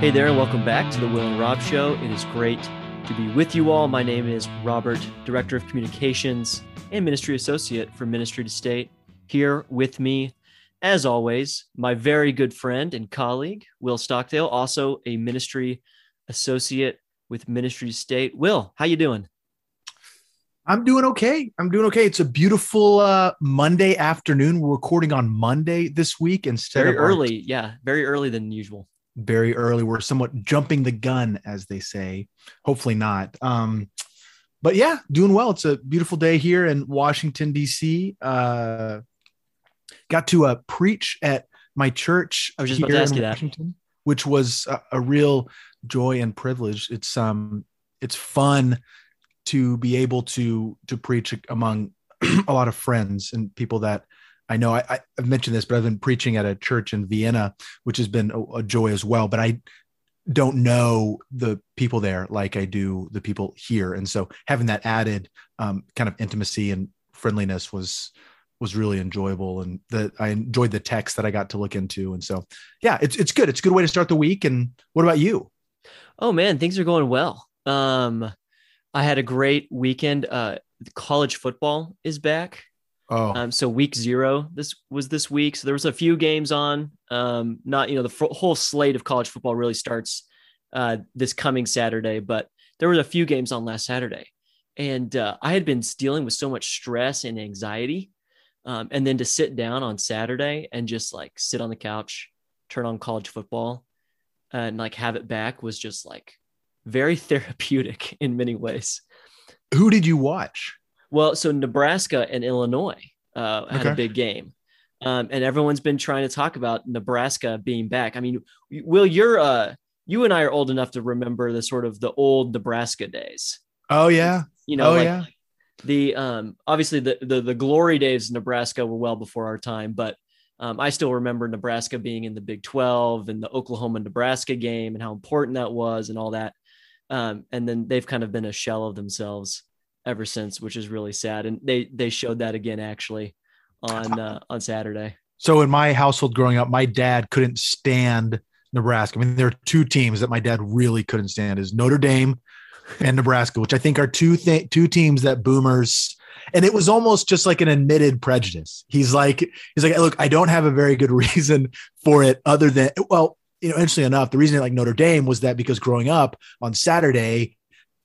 Hey there, and welcome back to the Will and Rob Show. It is great to be with you all. My name is Robert, Director of Communications and Ministry Associate for Ministry to State. Here with me, as always, my very good friend and colleague, Will Stockdale, also a Ministry Associate with Ministry to State. Will, how you doing? I'm doing okay. I'm doing okay. It's a beautiful uh, Monday afternoon. We're recording on Monday this week instead very of early. Our, yeah, very early than usual. Very early. We're somewhat jumping the gun, as they say. Hopefully not. Um, but yeah, doing well. It's a beautiful day here in Washington D.C. Uh, got to uh, preach at my church. I was just about to ask you Washington, that. which was a, a real joy and privilege. It's um, it's fun to be able to to preach among a lot of friends and people that I know I, have mentioned this, but I've been preaching at a church in Vienna, which has been a, a, joy as well. But I don't know the people there like I do the people here, and so having that added um, kind of intimacy and friendliness was was really enjoyable, and that I enjoyed the text that I got to look into, and so yeah, it's it's good. It's a good way to start the week. And what about you? Oh man, things are going well. Um, I had a great weekend. Uh, college football is back. Oh. Um, so week zero, this was this week. So there was a few games on. Um, not you know the f- whole slate of college football really starts uh, this coming Saturday, but there was a few games on last Saturday, and uh, I had been dealing with so much stress and anxiety, um, and then to sit down on Saturday and just like sit on the couch, turn on college football, and like have it back was just like very therapeutic in many ways. Who did you watch? Well, so Nebraska and Illinois uh, had okay. a big game. Um, and everyone's been trying to talk about Nebraska being back. I mean, Will, you're uh, you and I are old enough to remember the sort of the old Nebraska days. Oh yeah, you know, oh like, yeah. The um, obviously the, the the glory days of Nebraska were well before our time, but um, I still remember Nebraska being in the Big Twelve and the Oklahoma Nebraska game and how important that was and all that. Um, and then they've kind of been a shell of themselves ever since, which is really sad. And they they showed that again actually on uh, on Saturday. So in my household growing up, my dad couldn't stand Nebraska. I mean, there are two teams that my dad really couldn't stand: is Notre Dame and Nebraska, which I think are two th- two teams that boomers. And it was almost just like an admitted prejudice. He's like, he's like, look, I don't have a very good reason for it, other than well, you know, interestingly enough, the reason I like Notre Dame was that because growing up on Saturday,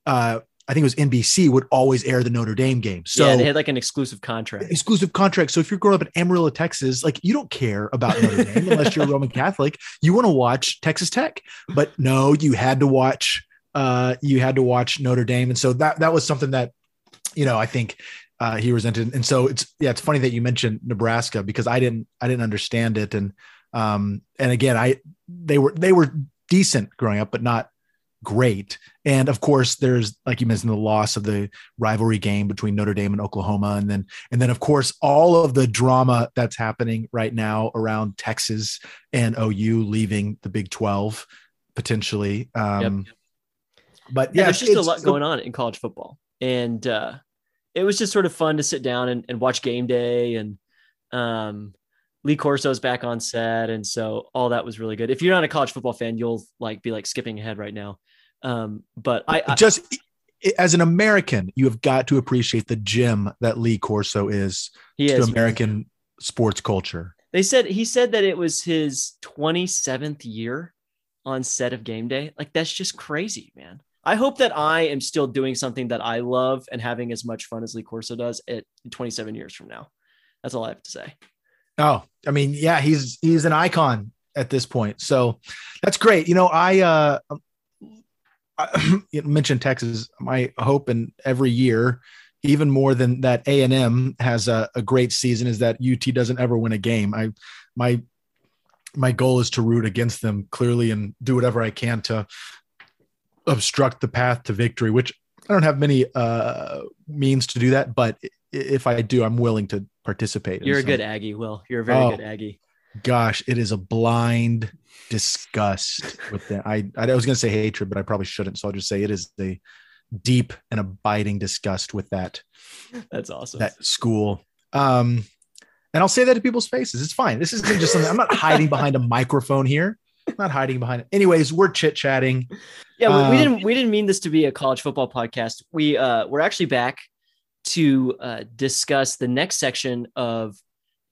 uh, I think it was NBC would always air the Notre Dame game. So yeah, they had like an exclusive contract. Exclusive contract. So if you're growing up in Amarillo, Texas, like you don't care about Notre Dame unless you're a Roman Catholic. You want to watch Texas Tech, but no, you had to watch. Uh, you had to watch Notre Dame, and so that that was something that, you know, I think uh, he resented. And so it's yeah, it's funny that you mentioned Nebraska because I didn't I didn't understand it, and um, and again, I they were they were decent growing up, but not great. And of course, there's like you mentioned the loss of the rivalry game between Notre Dame and Oklahoma, and then and then of course all of the drama that's happening right now around Texas and OU leaving the Big Twelve potentially. Um, yep. But yeah, there's just a lot going on in college football, and uh, it was just sort of fun to sit down and, and watch game day and um, Lee Corso's back on set, and so all that was really good. If you're not a college football fan, you'll like be like skipping ahead right now. Um, but I, I just as an American, you have got to appreciate the gem that Lee Corso is to is, American sports culture. They said he said that it was his 27th year on set of game day. Like that's just crazy, man. I hope that I am still doing something that I love and having as much fun as Lee Corso does at 27 years from now. That's all I have to say. Oh, I mean, yeah, he's he's an icon at this point. So that's great. You know, I uh I mentioned Texas. My hope in every year, even more than that A and M has a, a great season, is that UT doesn't ever win a game. I my my goal is to root against them clearly and do whatever I can to obstruct the path to victory, which I don't have many uh, means to do that, but if I do, I'm willing to participate. You're a good Aggie, Will. You're a very oh, good Aggie. Gosh, it is a blind disgust with that. I I was going to say hatred, but I probably shouldn't. So I'll just say it is a deep and abiding disgust with that. That's awesome. That school. Um, and I'll say that to people's faces. It's fine. This isn't just something. I'm not hiding behind a microphone here. not hiding behind it. Anyways, we're chit chatting. Yeah, we, um, we, didn't we didn't mean this to be a college football podcast. We uh we're actually back to uh, discuss the next section of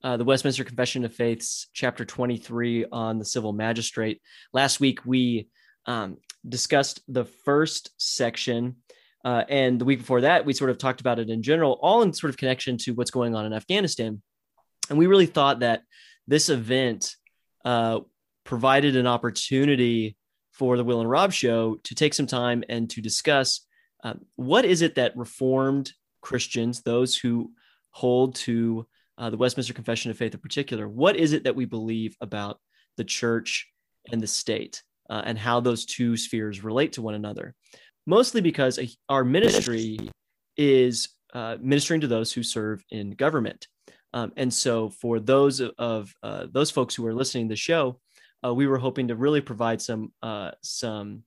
uh, the Westminster Confession of Faith's chapter 23 on the civil magistrate. Last week we um, discussed the first section. Uh, and the week before that, we sort of talked about it in general, all in sort of connection to what's going on in Afghanistan. And we really thought that this event uh, provided an opportunity for the Will and Rob show to take some time and to discuss uh, what is it that Reformed Christians, those who hold to uh, the Westminster Confession of Faith in particular, what is it that we believe about the church and the state uh, and how those two spheres relate to one another? Mostly because our ministry is uh, ministering to those who serve in government. Um, and so, for those of uh, those folks who are listening to the show, uh, we were hoping to really provide some uh, some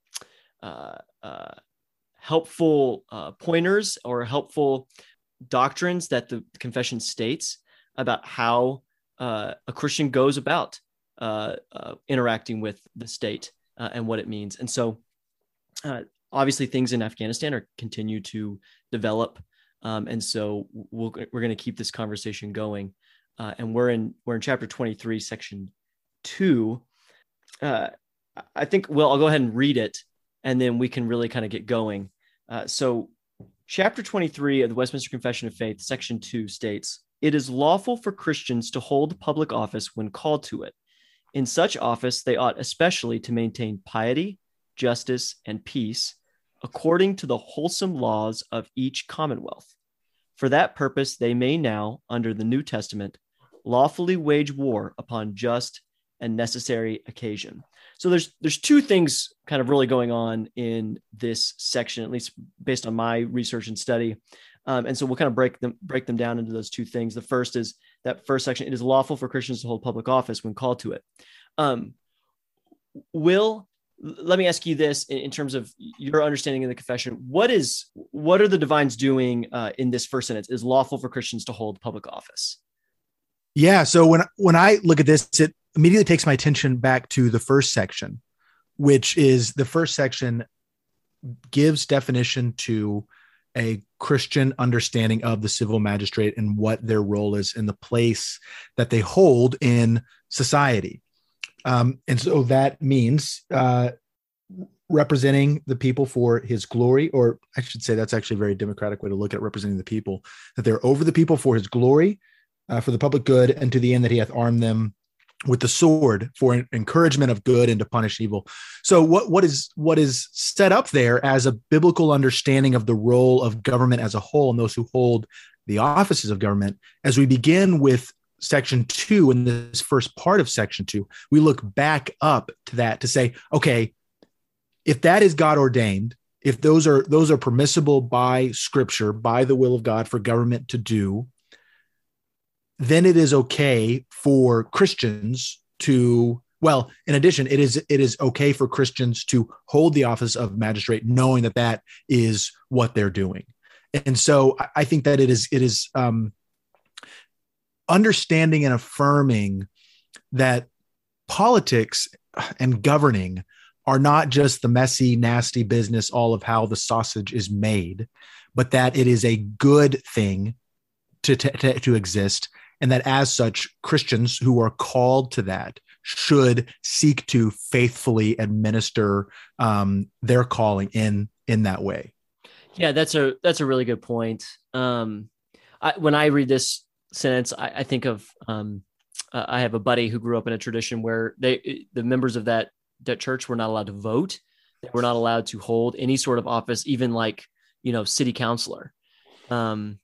helpful pointers or helpful doctrines that the confession states about how a Christian goes about interacting with the state and what it means. And so, obviously, things in Afghanistan are continue to develop um, and so we'll, we're going to keep this conversation going. Uh, and we're in we're in chapter 23, section two. Uh, I think well, I'll go ahead and read it, and then we can really kind of get going. Uh, so, chapter 23 of the Westminster Confession of Faith, section two states, "It is lawful for Christians to hold public office when called to it. In such office, they ought especially to maintain piety, justice, and peace." according to the wholesome laws of each commonwealth. For that purpose, they may now, under the New Testament, lawfully wage war upon just and necessary occasion. So there's there's two things kind of really going on in this section, at least based on my research and study. Um, and so we'll kind of break them break them down into those two things. The first is that first section: it is lawful for Christians to hold public office when called to it. Um, will let me ask you this in, in, terms of your understanding of the confession what is what are the divines doing uh, in this first sentence is lawful for christians to hold public office yeah so when when i look at this it immediately takes my attention back to the first section which is the first section gives definition to a christian understanding of the civil magistrate and what their role is in the place that they hold in society. Um, and so that means uh, representing the people for his glory, or I should say that's actually a very democratic way to look at representing the people, that they're over the people for his glory, uh, for the public good, and to the end that he hath armed them with the sword for encouragement of good and to punish evil. So what what is what is set up there as a biblical understanding of the role of government as a whole and those who hold the offices of government as we begin with section two in this first part of section two, we look back up to that to say, okay, if that is God ordained, if those are those are permissible by scripture, by the will of God for government to do, then it is okay for Christians to well in addition it is it is okay for christians to hold the office of magistrate knowing that that is what they're doing and so i think that it is it is um understanding and affirming that politics and governing are not just the messy, nasty business, all of how the sausage is made, but that it is a good thing to, to, to exist. And that as such, Christians who are called to that should seek to faithfully administer um, their calling in in that way. Yeah, that's a that's a really good point. Um, I, when I read this sentence, I, I think of um, I have a buddy who grew up in a tradition where they the members of that that church were not allowed to vote. They were not allowed to hold any sort of office, even like you know city councilor. Um,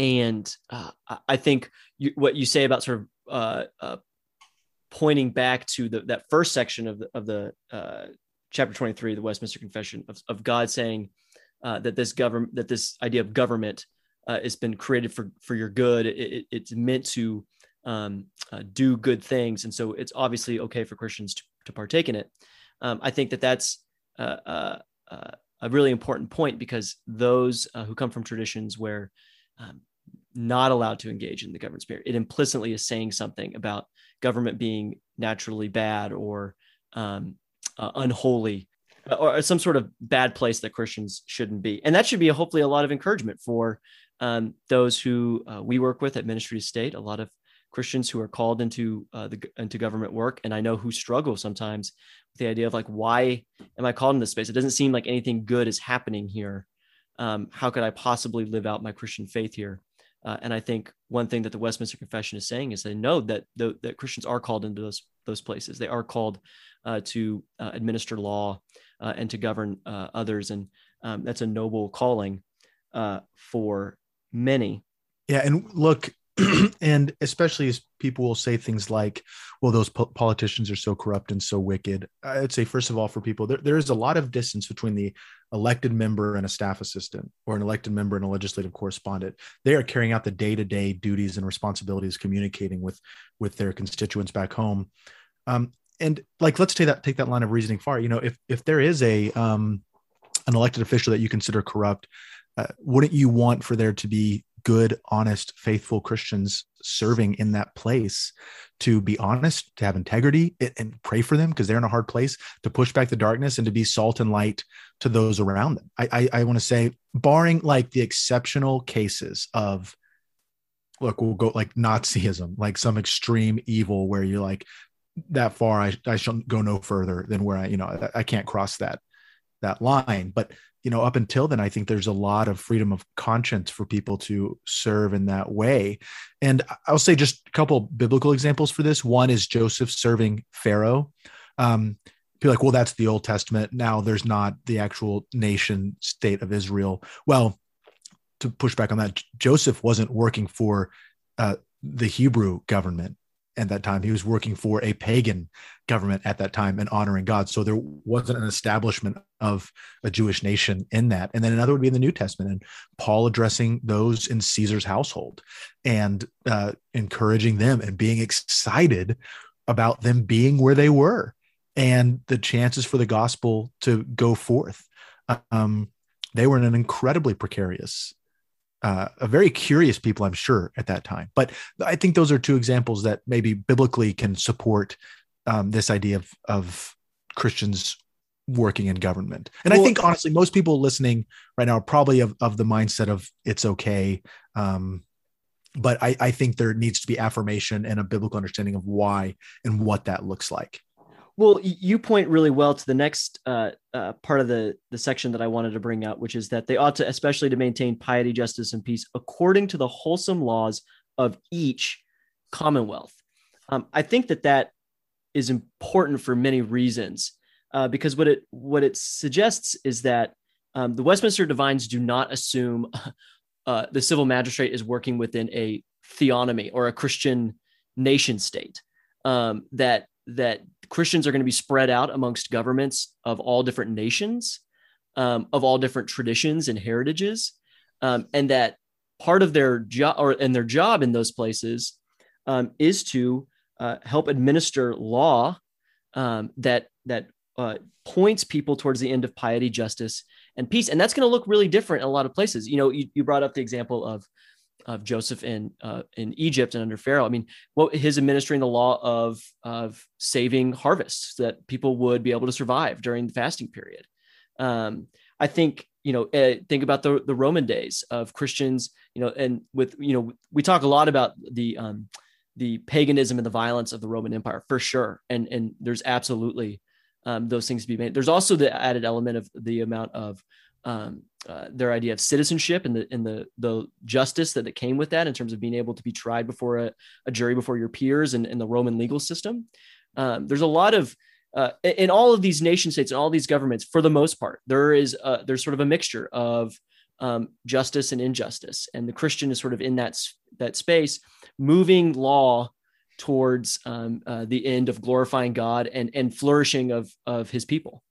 and uh, I think you, what you say about sort of uh, uh, pointing back to the, that first section of the, of the uh, chapter 23 the westminster confession of, of god saying uh, that this government that this idea of government uh, it's been created for for your good. It, it, it's meant to um, do good things, and so it's obviously okay for Christians to, to partake in it. Um, I think that that's a really important point because those uh, who come from traditions where um, not allowed to engage in the government spirit, it implicitly is saying something about government being naturally bad or um, uh, unholy or some sort of bad place that Christians shouldn't be. And that should be hopefully a lot of encouragement for um, those who uh, we work with at Ministry to State, a lot of Christians who are called into uh, the into government work, and I know who struggle sometimes with the idea of like, why am I called in this space? It doesn't seem like anything good is happening here. Um, how could I possibly live out my Christian faith here? Uh, and I think one thing that the Westminster Confession is saying is they know that the, that Christians are called into those those places. They are called uh, to uh, administer law uh, and to govern uh, others, and um, that's a noble calling uh, for many. Yeah, and look, and especially as people will say things like, well, those po- politicians are so corrupt and so wicked. I'd say, first of all, for people, there, there is a lot of distance between the elected member and a staff assistant or an elected member and a legislative correspondent. They are carrying out the day to day duties and responsibilities, communicating with, with their constituents back home. Um, and like, let's take that, take that line of reasoning far. You know, if, if there is a, um, an elected official that you consider corrupt, uh, wouldn't you want for there to be good, honest, faithful Christians serving in that place to be honest, to have integrity, and pray for them because they're in a hard place, to push back the darkness and to be salt and light to those around them. I, I, I want to say, barring like the exceptional cases of, look, we'll go like Nazism, like some extreme evil where you're like, that far, I, I shall go no further than where I, you know, I, I can't cross that that line. But you know, up until then, I think there's a lot of freedom of conscience for people to serve in that way. And I'll say just a couple biblical examples for this. One is Joseph serving Pharaoh. Um, people like, well, that's the Old Testament. Now there's not the actual nation state of Israel. Well, to push back on that, Joseph wasn't working for uh, the Hebrew government at that time. He was working for a pagan government at that time and honoring God. So there wasn't an establishment of a Jewish nation in that. And then another would be in the New Testament and Paul addressing those in Caesar's household and uh, encouraging them and being excited about them being where they were and the chances for the gospel to go forth. Um, they were in an incredibly precarious uh, a very curious people, I'm sure, at that time. But I think those are two examples that maybe biblically can support um, this idea of of Christians working in government. And well, I think honestly, most people listening right now are probably of, of the mindset of it's okay. Um, but I, I think there needs to be affirmation and a biblical understanding of why and what that looks like. Well, you point really well to the next uh, uh, part of the the section that I wanted to bring out, which is that they ought to, especially to maintain piety, justice, and peace according to the wholesome laws of each commonwealth. Um, I think that that is important for many reasons, uh, because what it what it suggests is that um, the Westminster Divines do not assume uh, the civil magistrate is working within a theonomy or a Christian nation state. Um, that that Christians are going to be spread out amongst governments of all different nations, um, of all different traditions and heritages, um, and that part of their job or and their job in those places um, is to uh, help administer law um, that that uh, points people towards the end of piety, justice, and peace. And that's going to look really different in a lot of places. You know, you, you brought up the example of of Joseph in uh, in Egypt and under Pharaoh. I mean, what his administering the law of of saving harvests that people would be able to survive during the fasting period. Um, I think you know uh, think about the the Roman days of Christians. You know, and with you know we talk a lot about the um, the paganism and the violence of the Roman Empire for sure, and and there's absolutely um, those things to be made. There's also the added element of the amount of um, uh, their idea of citizenship and the and the the justice that, that came with that in terms of being able to be tried before a, a jury before your peers and the Roman legal system. Um, there's a lot of uh, in all of these nation states and all these governments, for the most part, there is a, there's sort of a mixture of um, justice and injustice, and the Christian is sort of in that that space, moving law towards um, uh, the end of glorifying God and and flourishing of of His people.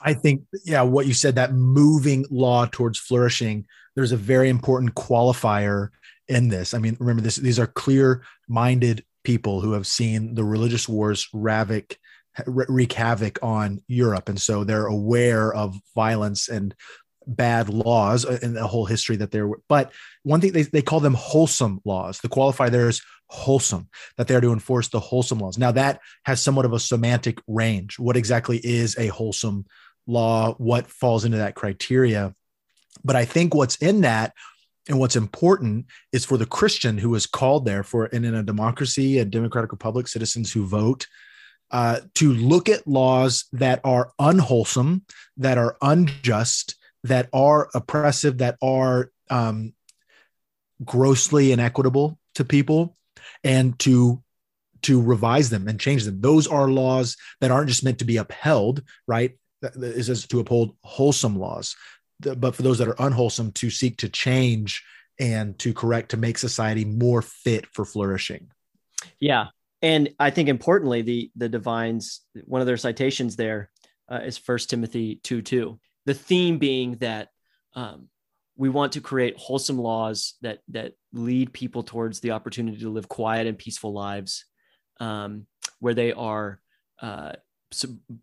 I think, yeah, what you said, that moving law towards flourishing, there's a very important qualifier in this. I mean, remember this, these are clear minded people who have seen the religious wars ravage, wreak havoc on Europe. And so they're aware of violence and bad laws in the whole history that there were. But one thing they, they call them wholesome laws. The qualifier there is wholesome, that they're to enforce the wholesome laws. Now, that has somewhat of a semantic range. What exactly is a wholesome law? What falls into that criteria? But I think what's in that and what's important is for the Christian who is called there for, and in a democracy, a democratic republic, citizens who vote, uh, to look at laws that are unwholesome, that are unjust, that are oppressive, that are um, grossly inequitable to people, and to to revise them and change them. Those are laws that aren't just meant to be upheld, right? That is to uphold wholesome laws, but for those that are unwholesome, to seek to change and to correct to make society more fit for flourishing. Yeah, and I think importantly, the the divines one of their citations there uh, is First Timothy two two. The theme being that um, we want to create wholesome laws that that lead people towards the opportunity to live quiet and peaceful lives, um, where they are uh,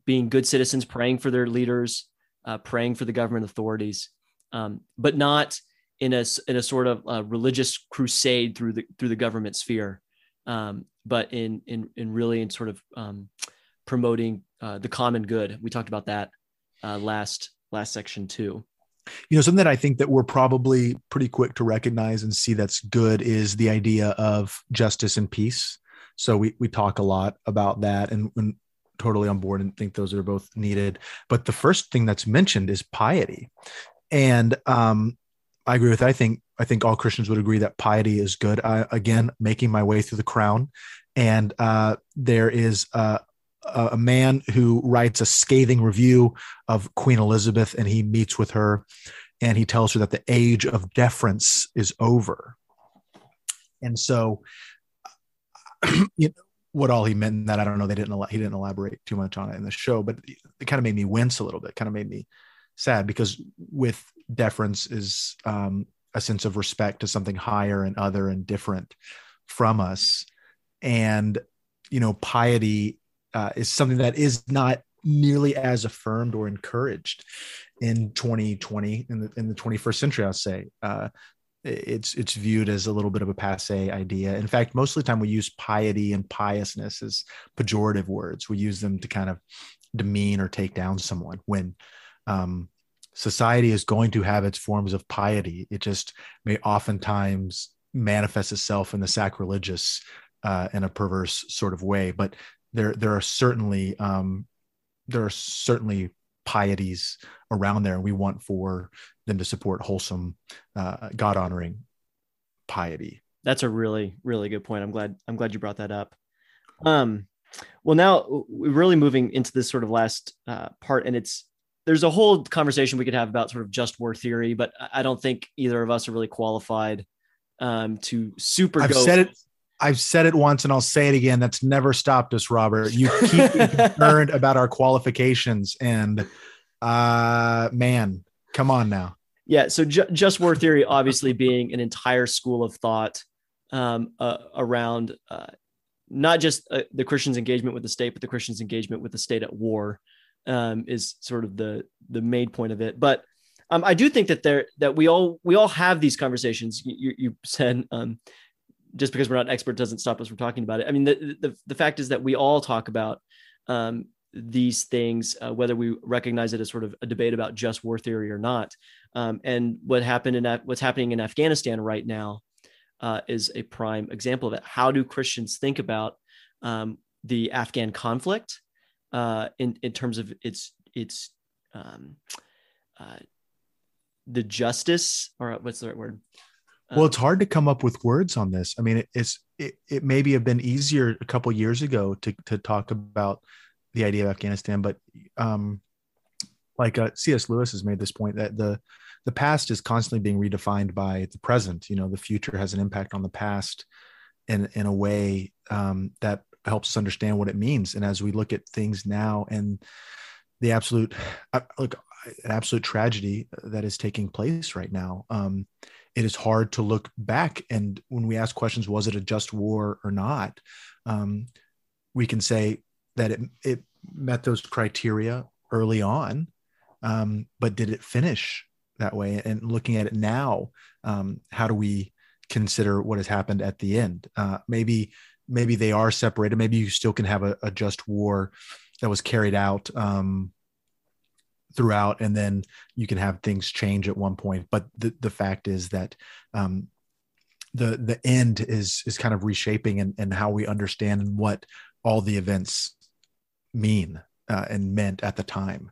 being good citizens, praying for their leaders, uh, praying for the government authorities, um, but not in a in a sort of uh, religious crusade through the through the government sphere um, but in in in really in sort of um, promoting uh, the common good. We talked about that uh, last last section too. You know, something that I think that we're probably pretty quick to recognize and see that's good is the idea of justice and peace. So we we talk a lot about that and, and totally on board and think those are both needed. But the first thing that's mentioned is piety. And um, I agree with. I think I think all Christians would agree that piety is good. I, again, making my way through the crown, and uh, there is a, a man who writes a scathing review of Queen Elizabeth, and he meets with her, and he tells her that the age of deference is over. And so, you know, what all he meant in that I don't know. They didn't he didn't elaborate too much on it in the show, but it kind of made me wince a little bit. Kind of made me sad because with deference is um, a sense of respect to something higher and other and different from us and you know piety uh, is something that is not nearly as affirmed or encouraged in 2020 in the in the 21st century i'll say uh, it's it's viewed as a little bit of a passe idea in fact most of the time we use piety and piousness as pejorative words we use them to kind of demean or take down someone when um, society is going to have its forms of piety. It just may oftentimes manifest itself in the sacrilegious uh, in a perverse sort of way. But there, there are certainly um, there are certainly pieties around there, and we want for them to support wholesome, uh, God honoring piety. That's a really, really good point. I'm glad I'm glad you brought that up. Um, well, now we're really moving into this sort of last uh, part, and it's there's a whole conversation we could have about sort of just war theory, but I don't think either of us are really qualified um, to super. I've go- said it. I've said it once and I'll say it again. That's never stopped us, Robert. You keep concerned about our qualifications, and uh, man, come on now. Yeah. So ju- just war theory, obviously, being an entire school of thought um, uh, around uh, not just uh, the Christian's engagement with the state, but the Christian's engagement with the state at war um, is sort of the the main point of it. But um, I do think that there that we all we all have these conversations. You, you said um, just because we're not expert doesn't stop us from talking about it. I mean, the the, the fact is that we all talk about um, these things, uh, whether we recognize it as sort of a debate about just war theory or not. Um, and what happened in what's happening in Afghanistan right now uh, is a prime example of it. How do Christians think about um, the Afghan conflict uh, in in terms of its its um, uh, the justice or what's the right word? Um, well, it's hard to come up with words on this. I mean, it, it's it, it maybe have been easier a couple years ago to to talk about the idea of Afghanistan, but um, like uh, C.S. Lewis has made this point that the the past is constantly being redefined by the present. You know, the future has an impact on the past in in a way um, that helps us understand what it means. And as we look at things now and the absolute, uh, look, an absolute tragedy that is taking place right now, um, it is hard to look back. And when we ask questions, was it a just war or not? Um, we can say that it, it met those criteria early on, um, but did it finish that way and looking at it now um, how do we consider what has happened at the end uh, maybe maybe they are separated maybe you still can have a, a just war that was carried out um, throughout and then you can have things change at one point. But the, the fact is that um, the the end is is kind of reshaping and, and how we understand and what all the events mean uh, and meant at the time.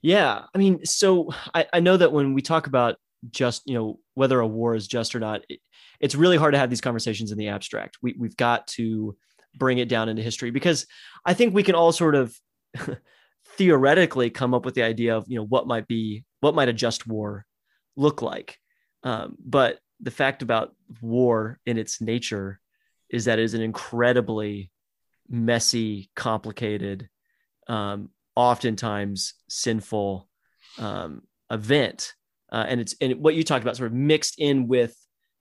Yeah i mean so I, I know that when we talk about just you know whether a war is just or not it, it's really hard to have these conversations in the abstract. We, we've got to bring it down into history because i think we can all sort of theoretically come up with the idea of you know what might be what might a just war look like. Um, but the fact about war in its nature is that it is an incredibly messy complicated um, oftentimes sinful um, event. Uh, and it's and what you talked about sort of mixed in with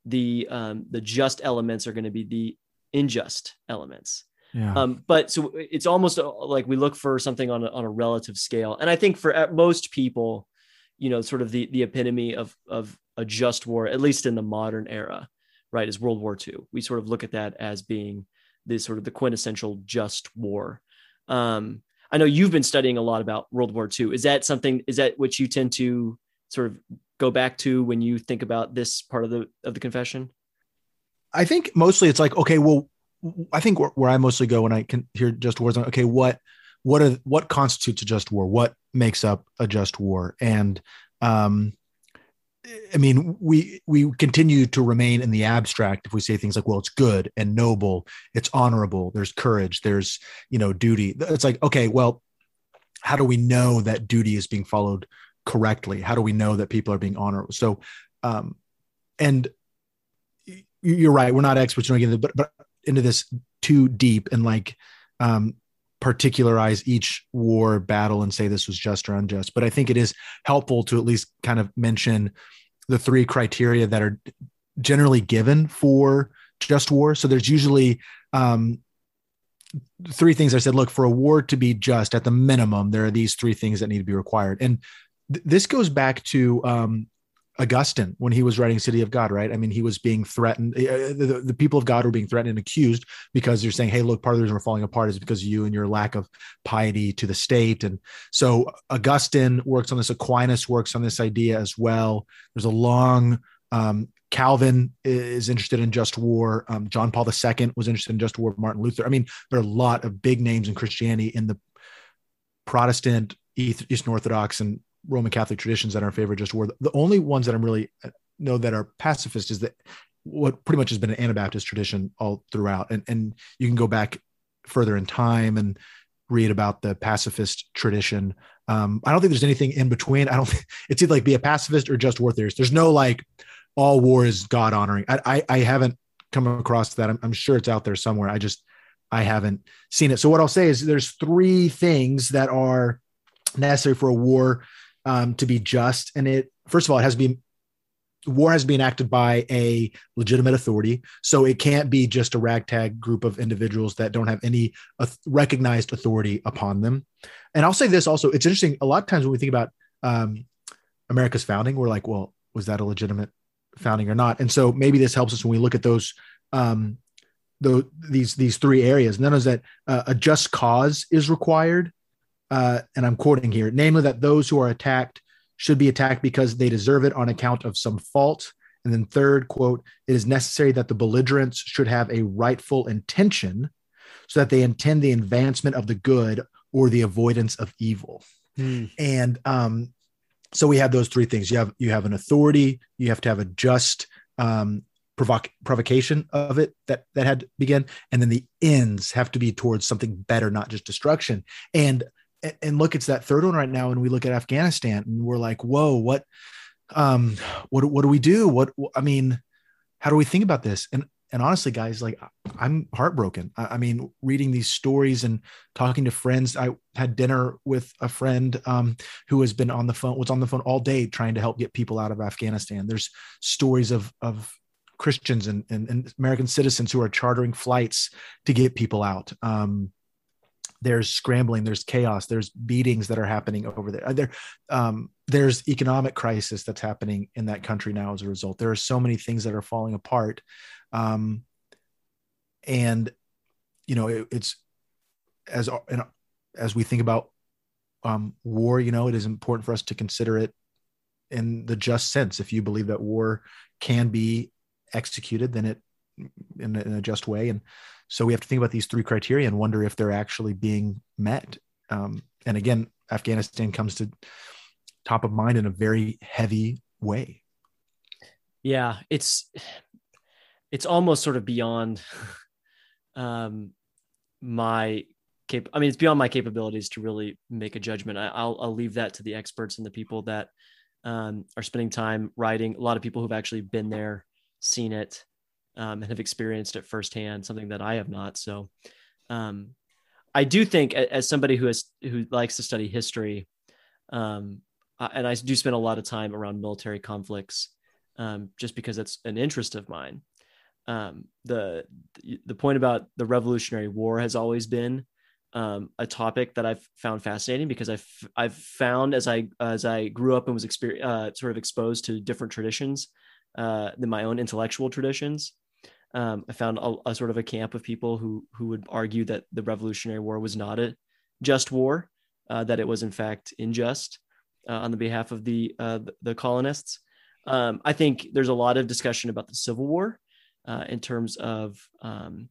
the um, the just elements are going to be the unjust elements yeah. Um, but so it's almost uh, like we look for something on a, on a relative scale. And I think for most people, you know, sort of the, the epitome of, of a just war, at least in the modern era, right, is World War II. We sort of look at that as being the sort of the quintessential just war. Um, I know you've been studying a lot about World War II. Is that something, is that what you tend to sort of go back to when you think about this part of the, of the confession? I think mostly it's like, okay, well, I think where, where, I mostly go when I can hear just wars, okay, what what are what constitutes a just war? What makes up a just war? And um, I mean, we we continue to remain in the abstract if we say things like, well, it's good and noble, it's honorable, there's courage, there's you know duty. It's like, okay, well, how do we know that duty is being followed correctly? How do we know that people are being honorable? So, um, and you're right, we're not experts, but but into this too deep and like um, particularize each war battle and say this was just or unjust. But I think it is helpful to at least kind of mention the three criteria that are generally given for just war. So there's usually um, three things I said. Look, for a war to be just, at the minimum, there are these three things that need to be required. And th- this goes back to um, Augustine when he was writing City of God, right? I mean, he was being threatened. Uh, the, the, people of God were being threatened and accused because they're saying, hey, look, part of the reason we're falling apart is because of you and your lack of piety to the state. And so Augustine works on this, Aquinas works on this idea as well. There's a long, um, Calvin is interested in just war. Um, John Paul II was interested in just war. Martin Luther. I mean, there are a lot of big names in Christianity in the Protestant, Eastern Orthodox, and Roman Catholic traditions that are in favor just war. The only ones that I'm really uh, know that are pacifist is that what pretty much has been an Anabaptist tradition all throughout. And, and you can go back further in time and read about the pacifist tradition. Um, I don't think there's anything in between. I don't think it's either like be a pacifist or just war theorist. There's no like all war is God honoring. I, I, I haven't come across that. I'm, I'm sure it's out there somewhere. I just, I haven't seen it. So what I'll say is there's three things that are necessary for a war um, to be just. And it, first of all, it has to be war has been enacted by a legitimate authority. So it can't be just a ragtag group of individuals that don't have any recognized authority upon them. And i'll say this also it's interesting a lot of times when we think about um, america's founding we're like well was that a legitimate founding or not? And so maybe this helps us when we look at those um, those these these three areas. And is that uh, a just cause is required uh, and I'm quoting here, namely that those who are attacked should be attacked because they deserve it on account of some fault. And then third quote, it is necessary that the belligerents should have a rightful intention so that they intend the advancement of the good or the avoidance of evil. Hmm. And um, so we have those three things. You have you have an authority, you have to have a just um, provoc- provocation of it that that had to begin, and then the ends have to be towards something better, not just destruction. And and look, it's that third one right now. And we look at Afghanistan and we're like, whoa, what, um, what, what do we do? What, I mean, how do we think about this? And, and honestly, guys, like I'm heartbroken. I, I mean, reading these stories and talking to friends. I had dinner with a friend um, who has been on the phone, was on the phone all day trying to help get people out of Afghanistan. There's stories of, of Christians and, and, and American citizens who are chartering flights to get people out. Um, there's scrambling, there's chaos, there's beatings that are happening over there. There, um, there's economic crisis that's happening in that country now as a result. There are so many things that are falling apart. Um, and you know, it, it's as as we think about um, war, you know, it is important for us to consider it in the just sense. If you believe that war can be executed, then it in a, in a just way. And so we have to think about these three criteria and wonder if they're actually being met. Um, and again, Afghanistan comes to top of mind in a very heavy way. Yeah, it's it's almost sort of beyond um, my cap- I mean, it's beyond my capabilities to really make a judgment. I, will I'll leave that to the experts and the people that um, are spending time writing. A lot of people who've actually been there, seen it, um, and have experienced it firsthand. Something that I have not. So, um, I do think, as somebody who has who likes to study history, um, and I do spend a lot of time around military conflicts, um, just because it's an interest of mine. Um, the the point about the Revolutionary War has always been um, a topic that I've found fascinating because I've I've found as I as I grew up and was exper- uh, sort of exposed to different traditions uh, than my own intellectual traditions. Um, I found a, a, sort of a camp of people who who would argue that the Revolutionary War was not a just war, uh, that it was in fact unjust uh, on the behalf of the uh, the colonists. Um, I think there's a lot of discussion about the Civil War uh, in terms of um,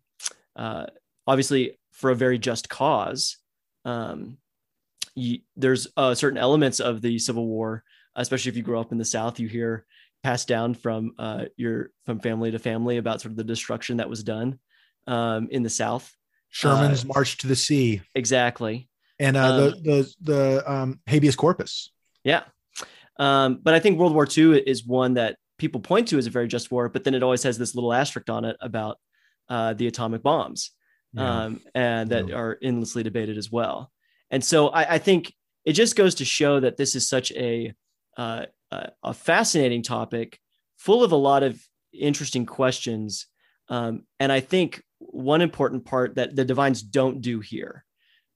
obviously for a very just cause. Um, you, there's uh, certain elements of the Civil War, especially if you grow up in the South, you hear passed down from uh, your from family to family about sort of the destruction that was done um, in the South. Sherman's uh, March to the Sea. Exactly. And uh, um, the the the um, habeas corpus. Yeah. Um, but I think World War II is one that people point to as a very just war, but then it always has this little asterisk on it about uh, the atomic bombs yeah. um, and that yeah. are endlessly debated as well. And so I, I, think it just goes to show that this is such a uh, a fascinating topic, full of a lot of interesting questions. Um, and I think one important part that the divines don't do here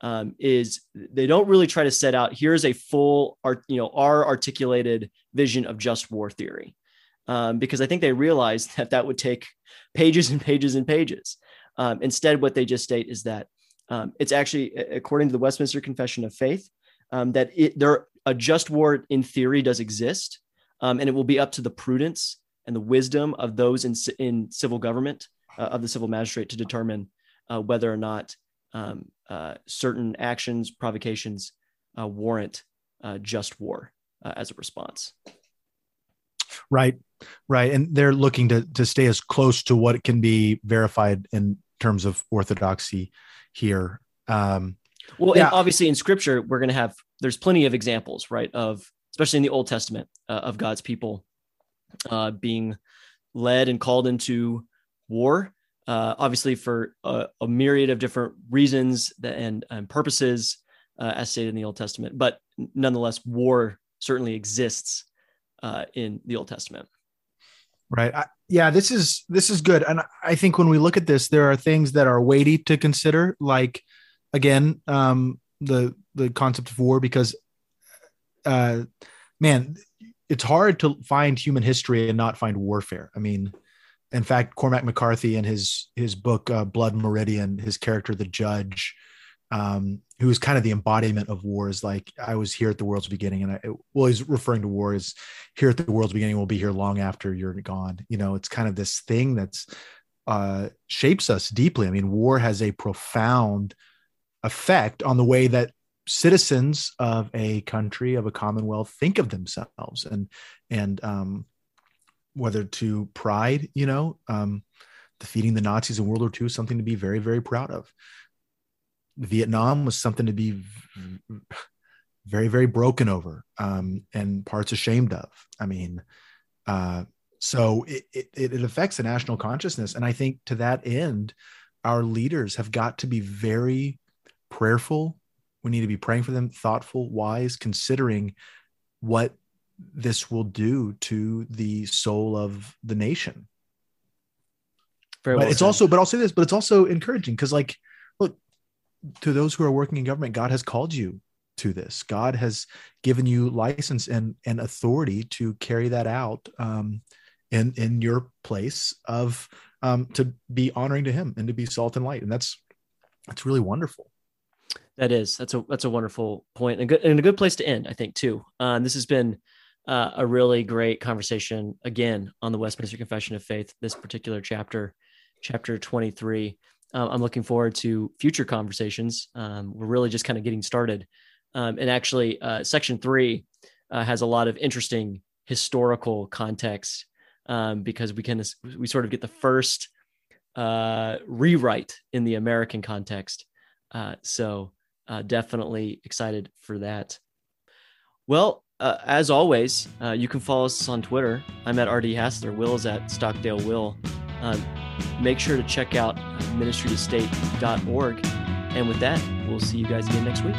um, is they don't really try to set out here's a full art, you know, our articulated vision of just war theory. Um, because I think they realize that that would take pages and pages and pages. Um, instead, what they just state is that um, it's actually, according to the Westminster Confession of Faith, um, that it, there a just war in theory does exist, um, and it will be up to the prudence and the wisdom of those in, in civil government uh, of the civil magistrate to determine uh, whether or not um, uh, certain actions, provocations uh, warrant uh, just war uh, as a response. Right, right, and they're looking to to stay as close to what can be verified in terms of orthodoxy here. Um, well, yeah. and obviously in scripture, we're going to have, there's plenty of examples, right? Of, especially in the Old Testament, uh, of God's people uh, being led and called into war, uh, obviously for a, a, myriad of different reasons and, and purposes, uh, as stated in the Old Testament. But nonetheless, war certainly exists uh, in the Old Testament. Right. I, yeah, this is this is good, and I think when we look at this, there are things that are weighty to consider, like again, um, the the concept of war, because, uh, man, it's hard to find human history and not find warfare. I mean, in fact, Cormac McCarthy in his his book uh, Blood Meridian, his character the judge um, who was kind of the embodiment of wars. Like I was here at the world's beginning, and I well, he's referring to war as here at the world's beginning. We'll be here long after you're gone. You know, it's kind of this thing that's uh, shapes us deeply. I mean, war has a profound effect on the way that citizens of a country of a commonwealth think of themselves and and um, whether to pride you know um, defeating the nazis in world war ii is something to be very very proud of Vietnam was something to be very, very broken over um, and parts ashamed of. I mean, uh, so it, it, it affects the national consciousness. And I think to that end, our leaders have got to be very prayerful. We need to be praying for them, thoughtful, wise, considering what this will do to the soul of the nation. Very but well it's said. also, but I'll say this, but it's also encouraging because, like, look, to those who are working in government, God has called you to this. God has given you license and and authority to carry that out um, in in your place of um, to be honoring to Him and to be salt and light, and that's that's really wonderful. That is that's a that's a wonderful point and a good and a good place to end, I think too. Uh, this has been uh, a really great conversation again on the Westminster Confession of Faith. This particular chapter, chapter twenty three. Uh, I'm looking forward to future conversations. Um, we're really just kind of getting started. Um, and actually, uh, section three uh, has a lot of interesting historical context um, because we can we sort of get the first uh, rewrite in the American context. So uh, definitely excited for that. Well, uh, as always, you can follow us on Twitter. I'm at RD Hassler. Will is at Stockdale Will. Um, make sure to check out ministrytostate.org. And with that, we'll see you guys again next week.